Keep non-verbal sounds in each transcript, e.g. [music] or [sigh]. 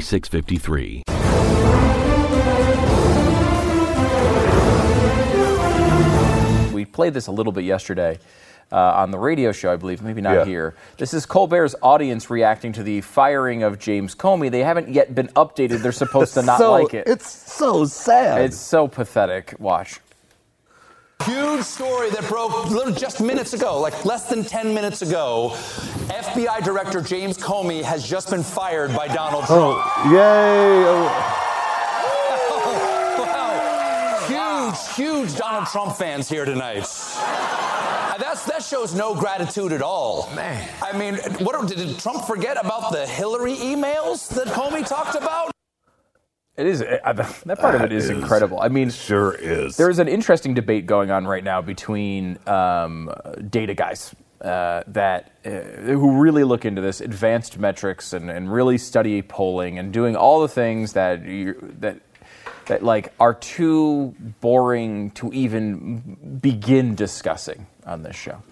4653. We played this a little bit yesterday. Uh, on the radio show, I believe, maybe not Yeah. here. This is Colbert's audience reacting to the firing of James Comey. They haven't yet been updated. They're supposed to [laughs] not so, like it. It's so sad. It's so pathetic. Watch. Huge story that broke just minutes ago, like less than 10 minutes ago. FBI Director James Comey has just been fired by Donald Trump. oh, yay. Oh, [laughs] Wow. Huge, huge Donald Trump fans here tonight. Uh, That's, that shows no gratitude at all. Man. I mean, what did Trump forget about the Hillary emails that Comey talked about? It is uh, that part of it is, is- incredible. I mean, sure is. There's an interesting debate going on right now between um, data guys uh, that uh, who really look into this, advanced metrics, and, and really study polling and doing all the things that you, that that like are too boring to even begin discussing on this show.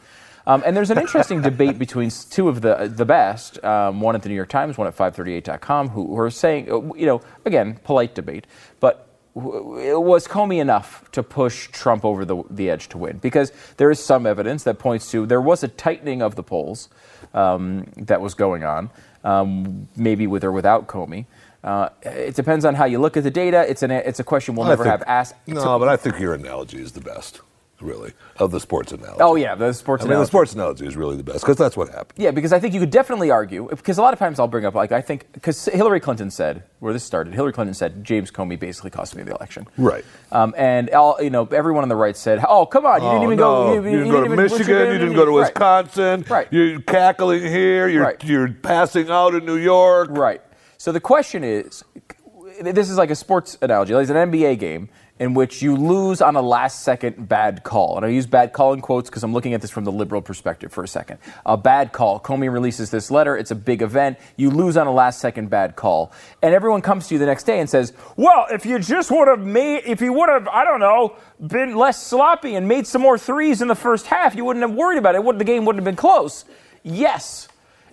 Um, and there's an [laughs] interesting debate between two of the the best, um, one at the New York Times, one at 538.com, who, who are saying, uh, you know, again, polite debate, but was Comey enough to push Trump over the, the edge to win? Because there is some evidence that points to there was a tightening of the polls um, that was going on, um, maybe with or without Comey. Uh, it depends on how you look at the data. It's an it's a question we'll I never think- have asked. No, but I think your analogy is the best, really, of the sports analogy. Oh yeah, the sports. I mean, the sports analogy is really the best because that's what happened. Yeah, because I think you could definitely argue, because a lot of times I'll bring up, like, I think, because Hillary Clinton said, where this started, Hillary Clinton said, James Comey basically cost me the election. Right. Um, and, all, you know, everyone on the right said, oh, come on, you didn't Oh, even no. go. You, didn't go to even- Michigan. You didn't go to Right. Wisconsin. Right. You're cackling here. You're Right. you're passing out in New York. Right. So the question is this is like a sports analogy, like it's an NBA game in which you lose on a last second bad call. And I use bad call in quotes because I'm looking at this from the liberal perspective for a second. A bad call. Comey releases this letter. It's a big event. You lose on a last second bad call. And everyone comes to you the next day and says, well, if you just would have made, if you would have, I don't know, been less sloppy and made some more threes in the first half, you wouldn't have worried about it. The game wouldn't have been close. Yes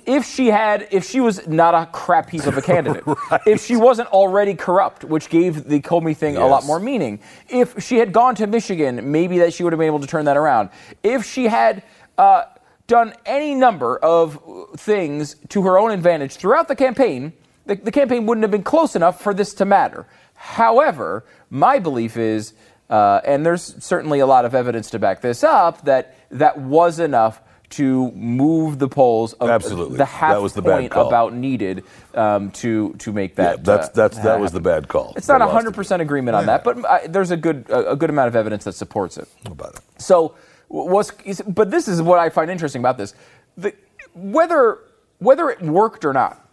if she had if she was not a crap piece of a [laughs] candidate if she wasn't already corrupt which gave the comey thing a lot more meaning if she had gone to michigan maybe that she would have been able to turn that around. If she had uh, done any number of things to her own advantage throughout the campaign the, the campaign wouldn't have been close enough for this to matter. However my belief is uh, and there's certainly a lot of evidence to back this up that that was enough to move the polls of Absolutely. the half That was the bad point call. about needed um, to to make Yeah, that. that's uh, that's that was the bad call. It's not hundred percent agreement on that, but uh, there's a good a, a good amount of evidence that supports it. about it. So was but this is what I find interesting about this. The, whether whether it worked or not,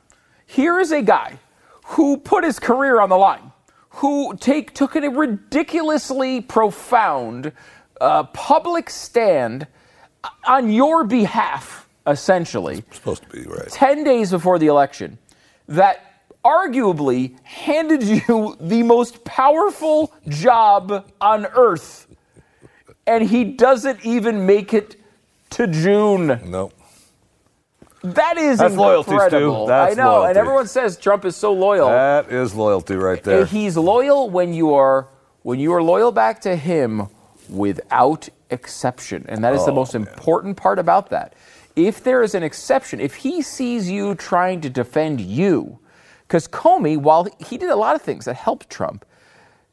here is a guy who put his career on the line, who take took a ridiculously profound uh, public stand on your behalf, essentially. Supposed to be right. 10 days before the election that arguably handed you the most powerful job on earth. And he doesn't even make it to June. No. That is That's loyalty, Stu. incredible. That's I know, loyalty. and everyone says Trump is so loyal. That is loyalty right there. He's loyal when you are when you are loyal back to him without exception. And that is the Oh, most man. important part about that. If there is an exception, if he sees you trying to defend you, because Comey, while he did a lot of things that helped Trump,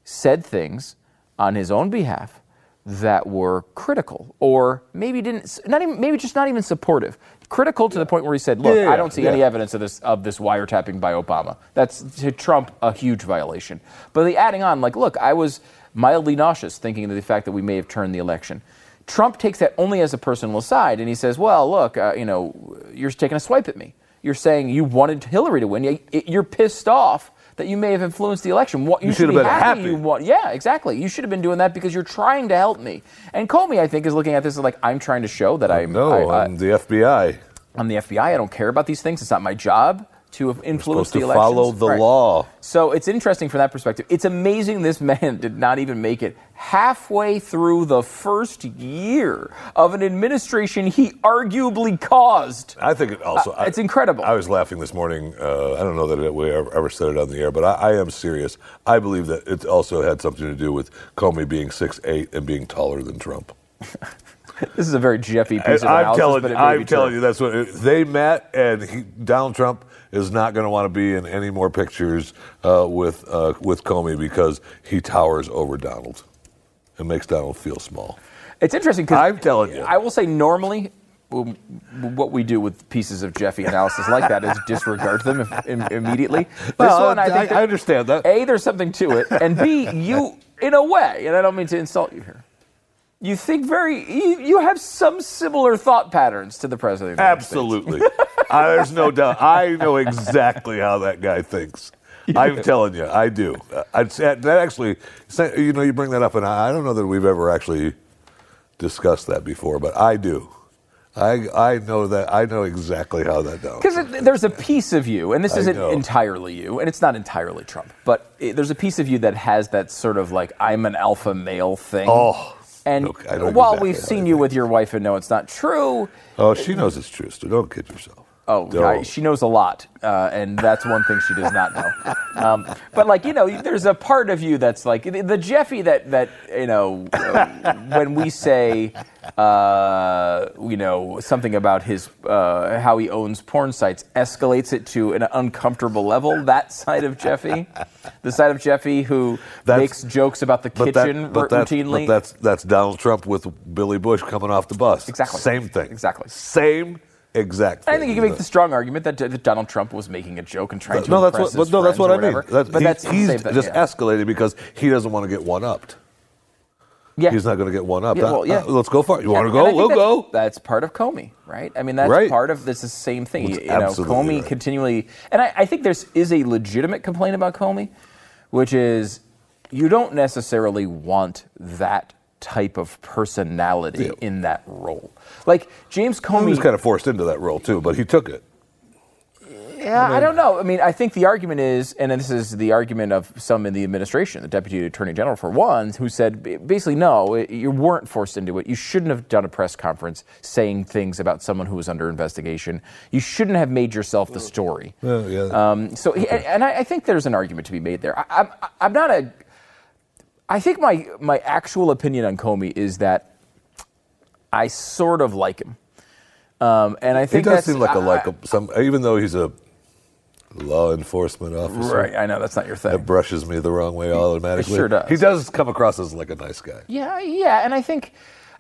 said things on his own behalf that were critical or maybe didn't not even maybe just not even supportive critical to the point where he said look Yeah, i don't see any evidence of this of this wiretapping by obama that's to trump a huge violation but the adding on like look i was mildly nauseous thinking of the fact that we may have turned the election trump takes that only as a personal aside and he says well look uh, you know you're taking a swipe at me you're saying you wanted hillary to win You- you're pissed off that you may have influenced the election. What, you, You should should be have been happy, happy. you won. Yeah, exactly. You should have been doing that because you're trying to help me. And Comey, I think, is looking at this as like I'm trying to show that I'm. No, I, I'm the FBI. I'm the FBI. I don't care about these things. It's not my job to influence the to elections. follow the Right. law. So it's interesting from that perspective. It's amazing this man did not even make it halfway through the first year of an administration he arguably caused. I think it also. Uh, it's incredible. I was laughing this morning. Uh, I don't know that we ever, ever said it on the air, but I, I am serious. I believe that it also had something to do with Comey being six eight and being taller than Trump. [laughs] [laughs] This is a very Jeffy piece of I'm analysis, telling, but it I'm telling you, that's what they met, and he, Donald Trump is not going to want to be in any more pictures uh, with uh, with Comey because he towers over Donald. It makes Donald feel small. It's interesting because I'm telling you. I will say normally. What we do with pieces of Jeffy analysis like that is disregard them if, im- immediately. This Well, one, I I- think, I understand that. A, there's something to it, and B, you, in a way, and I don't mean to insult you here, you think very, you, you have some similar thought patterns to the president. Of the Absolutely. I, there's no doubt. I know exactly how that guy thinks. I'm telling you, I do. Uh, I'd say, that actually, you know, you bring that up, and I, I don't know that we've ever actually discussed that before, but I do. I I know that. I know exactly how that goes. Because there's a piece of you, and this isn't entirely you, and it's not entirely Trump, but it, there's a piece of you that has that sort of like I'm an alpha male thing. Oh, and look, while we've seen you with your wife and know it's not true, Oh, she knows it's true, so don't kid yourself. Oh, I- she knows a lot, uh, and that's one thing she does not know. Um, but like you know, there's a part of you that's like the, the Jeffy that that you know uh, when we say uh, you know something about his uh, how he owns porn sites escalates it to an uncomfortable level. That side of Jeffy, the side of Jeffy who That's- makes jokes about the that, kitchen but, that's, routinely. but that's that's Donald Trump with Billy Bush coming off the bus. Exactly. Same thing. Exactly. Same exact. I think you can make the strong argument that, that Donald Trump was making a joke and trying to no, that's what. But no, that's what I mean. That's, but he- that's he's thing, just yeah. escalated because he doesn't want to get one upped. Yeah. He's not going to get one up. Yeah, well, yeah. let's go for it. You Yeah, want to go? We'll that's- go. That's part of Comey, right? I mean, that's Right. part of this. The same thing. That's you know, Comey right. continually, and I, I think there's is a legitimate complaint about Comey, which is you don't necessarily want that type of personality Yeah. in that role. Like James He Comey, was kind of forced into that role too, but he took it. Yeah, I don't know. I mean, I think the argument is, and this is the argument of some in the administration, the deputy attorney general for one, who said basically, no, you weren't forced into it. You shouldn't have done a press conference saying things about someone who was under investigation. You shouldn't have made yourself the story. Yeah, yeah. Um, so, he, and I, I think there's an argument to be made there. I, I'm, I'm not a. I think my my actual opinion on Comey is that I sort of like him, um, and I think he does seem like a like a, some, even though he's a law enforcement officer. Right, I know that's not your thing. That brushes me the wrong way automatically. He sure does. He does come across as like a nice guy. Yeah, yeah, and I think,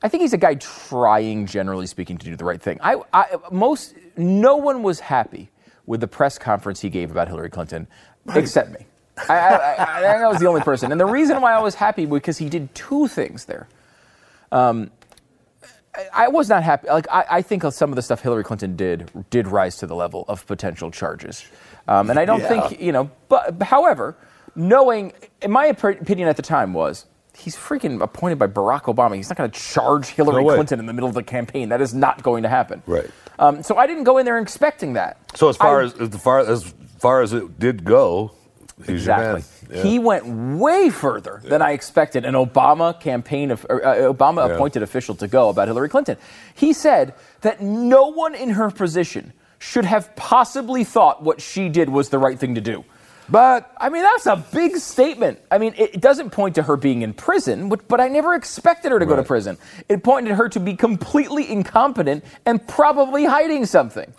I think he's a guy trying, generally speaking, to do the right thing. I, I most, no one was happy with the press conference he gave about Hillary Clinton, except me. I, I, I, I think I was the only person, and the reason why I was happy because he did two things there. Um, I, was not happy. Like I, I think some of the stuff Hillary Clinton did did rise to the level of potential charges, um, and I don't Yeah. think you know. But however, knowing, in my opinion at the time was. He's freaking appointed by Barack Obama. He's not going to charge Hillary No. Clinton in the middle of the campaign. That is not going to happen. Right. Um, so I didn't go in there expecting that. So as far I- as as far as far as it did go, Exactly. Yeah. He went way further than I expected an Obama campaign of or, uh, Obama Yeah. appointed official to go about Hillary Clinton. He said that no one in her position should have possibly thought what she did was the right thing to do. But I mean, that's a big statement. I mean, it, doesn't point to her being in prison, but, but I never expected her to go to prison. It pointed her to be completely incompetent and probably hiding something.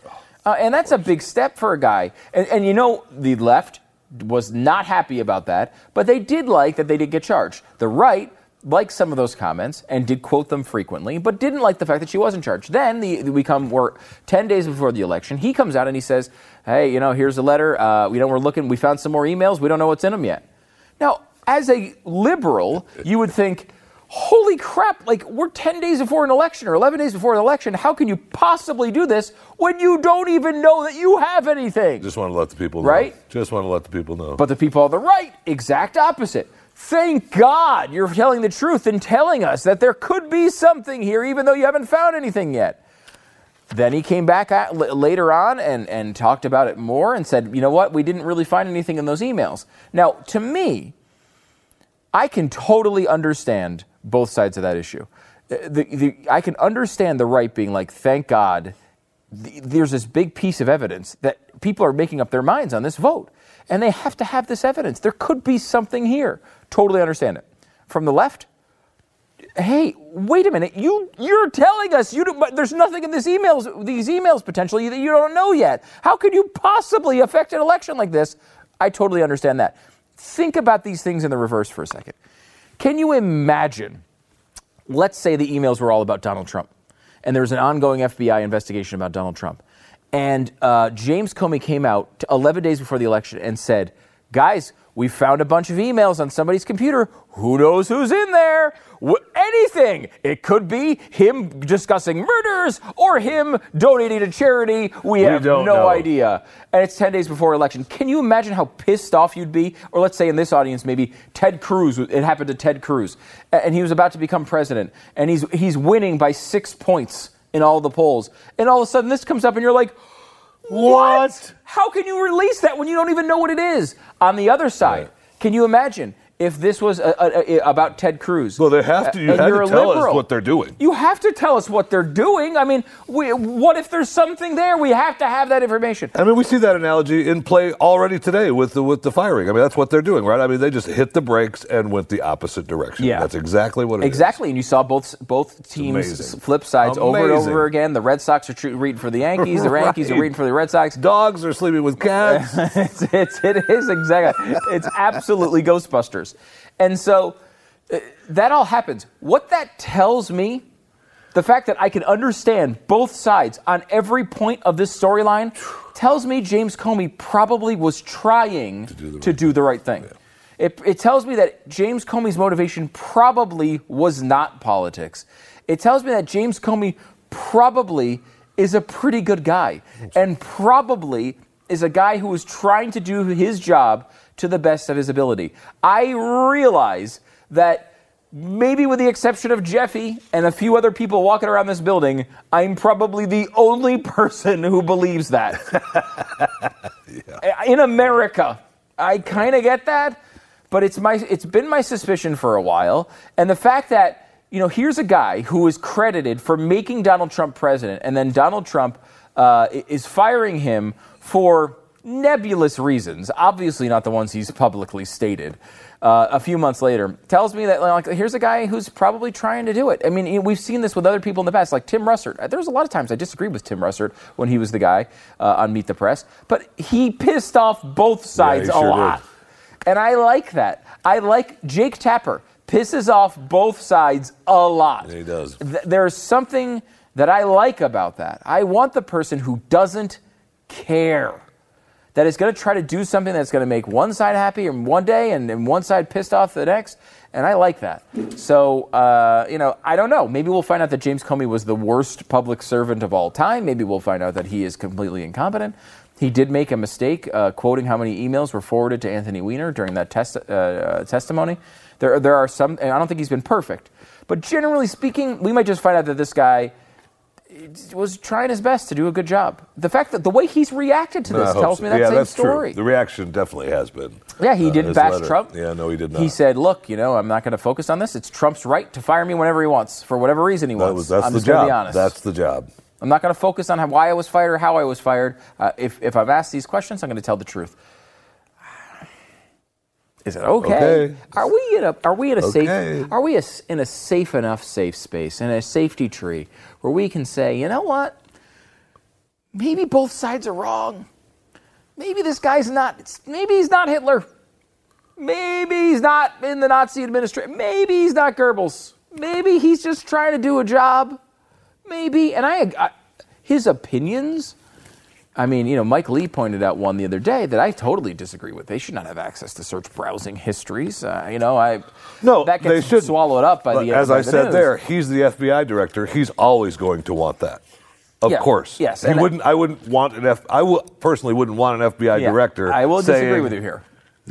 Uh, and that's a big step for a guy. And, and you know, the left was not happy about that, but they did like that they did get charged. The right liked some of those comments and did quote them frequently, but didn't like the fact that she wasn't charged. Then the, we come, we're 10 days before the election. He comes out and he says, hey, you know, here's a letter. Uh, you know, we're looking, we found some more emails. We don't know what's in them yet. Now, as a liberal, you would think, holy crap, like we're 10 days before an election or 11 days before an election. How can you possibly do this when you don't even know that you have anything? just want to let the people know. Right? Just want to let the people know. But the people on the right, exact opposite. Thank God you're telling the truth and telling us that there could be something here, even though you haven't found anything yet. Then he came back at, l- later on and, and talked about it more and said, you know what, we didn't really find anything in those emails. Now, to me, I can totally understand both sides of that issue. Uh, The, the, I can understand the right being like, thank God th- there's this big piece of evidence that people are making up their minds on this vote. And they have to have this evidence. There could be something here. Totally understand it. From the left, hey, wait a minute. You you're telling us you there's nothing in these emails these emails potentially that you don't know yet. How could you possibly affect an election like this? I totally understand that. Think about these things in the reverse for a second. Can you imagine let's say the emails were all about Donald Trump, and there was an ongoing FBI investigation about Donald Trump, and uh, James Comey came out 11 days before the election and said, "Guys, we found a bunch of emails on somebody's computer. Who knows who's in there? Anything. It could be him discussing murders or him donating to charity. We, have no know. idea." And it's 10 days before election. Can you imagine how pissed off you'd be? Or let's say in this audience, maybe Ted Cruz. It happened to Ted Cruz, and he was about to become president, and he's he's winning by six points in all the polls, and all of a sudden this comes up, and you're like. What? How can you release that when you don't even know what it is? On the other side, Right. can you imagine if this was a, a, a- about Ted Cruz? Well, they have to- you have to you're a tell us what they're doing. You have to tell us what they're doing. I mean, we, what if there's something there? We have to have that information. I mean, we see that analogy in play already today with the with the firing. I mean, that's what they're doing, right? I mean, they just hit the brakes and went the opposite direction. Yeah. that's exactly what it is. Exactly, and you saw both both teams flip sides over and over again. The Red Sox are tr- rooting for the Yankees. The [laughs] Yankees are rooting for the Red Sox. Dogs are sleeping with cats. [laughs] it's, it's, it is exactly. It's absolutely Ghostbusters. And so uh, that all happens. What that tells me, the fact that I can understand both sides on every point of this storyline, tells me James Comey probably was trying to do the right, thing. It, it tells me that James Comey's motivation probably was not politics. It tells me that James Comey probably is a pretty good guy and probably is a guy who is trying to do his job to the best of his ability. I realize that maybe with the exception of Jeffy and a few other people walking around this building, I'm probably the only [laughs] person who believes that. [laughs] In America, I kind of get that, but it's my it's been my suspicion for a while, and the fact that you know here's a guy who is credited for making Donald Trump president, and then Donald Trump uh, is firing him for nebulous reasons, obviously not the ones he's publicly stated. Uh, a few months later, tells me that like here's a guy who's probably trying to do it. I mean, we've seen this with other people in the past, like Tim Russert. There was a lot of times I disagreed with Tim Russert when he was the guy uh, on Meet the Press, but he pissed off both sides he a sure did. lot, and I like that. I like Jake Tapper pisses off both sides a lot. Yeah, he does. Th- there's something that I like about that. I want the person who doesn't care that is going to try to do something that's going to make one side happy and one day and, and one side pissed off the next. And I like that. So, uh, you know, I don't know. Maybe we'll find out that James Comey was the worst public servant of all time. Maybe we'll find out that he is completely incompetent. He did make a mistake uh, quoting how many emails were forwarded to Anthony Weiner during that uh, testimony. There, there are some, and I don't think he's been perfect. But generally speaking, we might just find out that this guy was trying his best to do a good job. The fact that the way he's reacted to this hope tells so. me that yeah, same that's story. true. The reaction definitely has been. Yeah, he uh, didn't bash letter. Trump. Yeah, no, he did not. He said, "Look, you know, I'm not going to focus on this. It's Trump's right to fire me whenever he wants, for whatever reason he that wants. was that's I'm the just job. be honest. That's the job. I'm not going to focus on how, why I was fired or how I was fired. Uh, if if I'm asked these questions, I'm going to tell the truth. Is it okay? Okay. Are we in a are we in a Okay. safe are we a in a safe enough safe space in a safety tree where we can say, you know what? Maybe both sides are wrong. Maybe this guy's not. Maybe he's not Hitler. Maybe he's not in the Nazi administration. Maybe he's not Goebbels. Maybe he's just trying to do a job. Maybe, and I, I his opinions. I mean, you know, Mike Lee pointed out one the other day that I totally disagree with. They should not have access to search browsing histories. Uh, you know, I No, that they gets should swallowed up by the. as I the said news. there, he's the FBI director. He's always going to want that. Of Yeah, course. yes, He I- wouldn't. I wouldn't want an F. I w- personally wouldn't want an FBI Yeah, director. I will disagree with you here.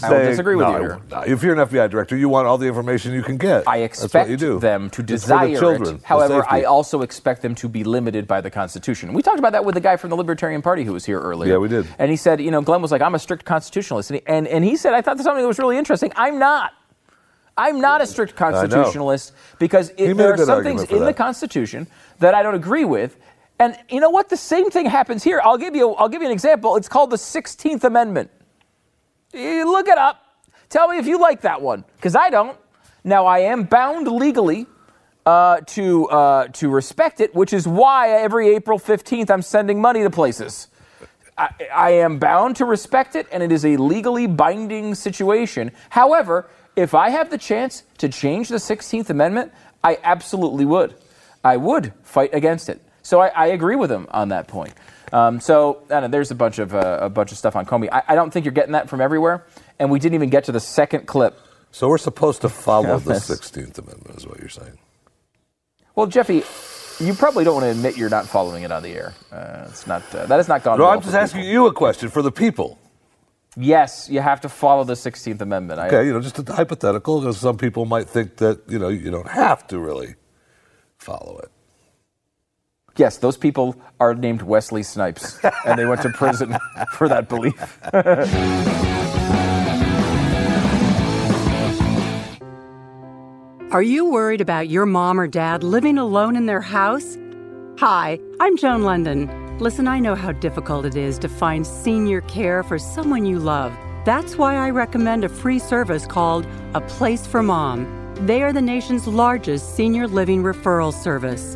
I will disagree with no, you no, If you're an FBI director, you want all the information you can get. I expect you do. them to the desire children, it. However. I also expect them to be limited by the Constitution. We talked about that with the guy from the Libertarian Party who was here earlier. Yeah, we did. And he said, you know, Glenn was like, I'm a strict constitutionalist. And he, and, and he said, I thought that's something that was really interesting. I'm not. I'm not a strict constitutionalist because it, there are some things in the. Constitution that I don't agree with. And you know what? The same thing happens here. I'll give you. I'll give you an example. It's called the Sixteenth Amendment. Look it up. Tell me if you like that one, because I don't. Now I am bound legally uh, to uh, to respect it, which is why every April fifteenth I'm sending money to places. I, I am bound to respect it, and it is a legally binding situation. However, if I have the chance to change the 16th Amendment, I absolutely would. I would fight against it. So I, I agree with him on that point. Um, so I don't know, there's a bunch of uh, a bunch of stuff on Comey. I, I don't think you're getting that from everywhere, and we didn't even get to the second clip. So we're supposed to follow [laughs] the Sixteenth Amendment, is what you're saying. Well, Jeffy, you probably don't want to admit you're not following it on the air. Uh, it's not uh, that has not gone. No, well I'm just asking people. you a question for the people. Yes, you have to follow the 16th Amendment. I, Okay, you know, just a hypothetical, because some people might think that you know you don't have to really follow it. Yes, those people are named Wesley Snipes, and they went to prison [laughs] for that belief. Are you worried about your mom or dad living alone in their house? Hi, I'm Joan Lunden. Listen, I know how difficult it is to find senior care for someone you love. That's why I recommend a free service called A Place for Mom. They are the nation's largest senior living referral service.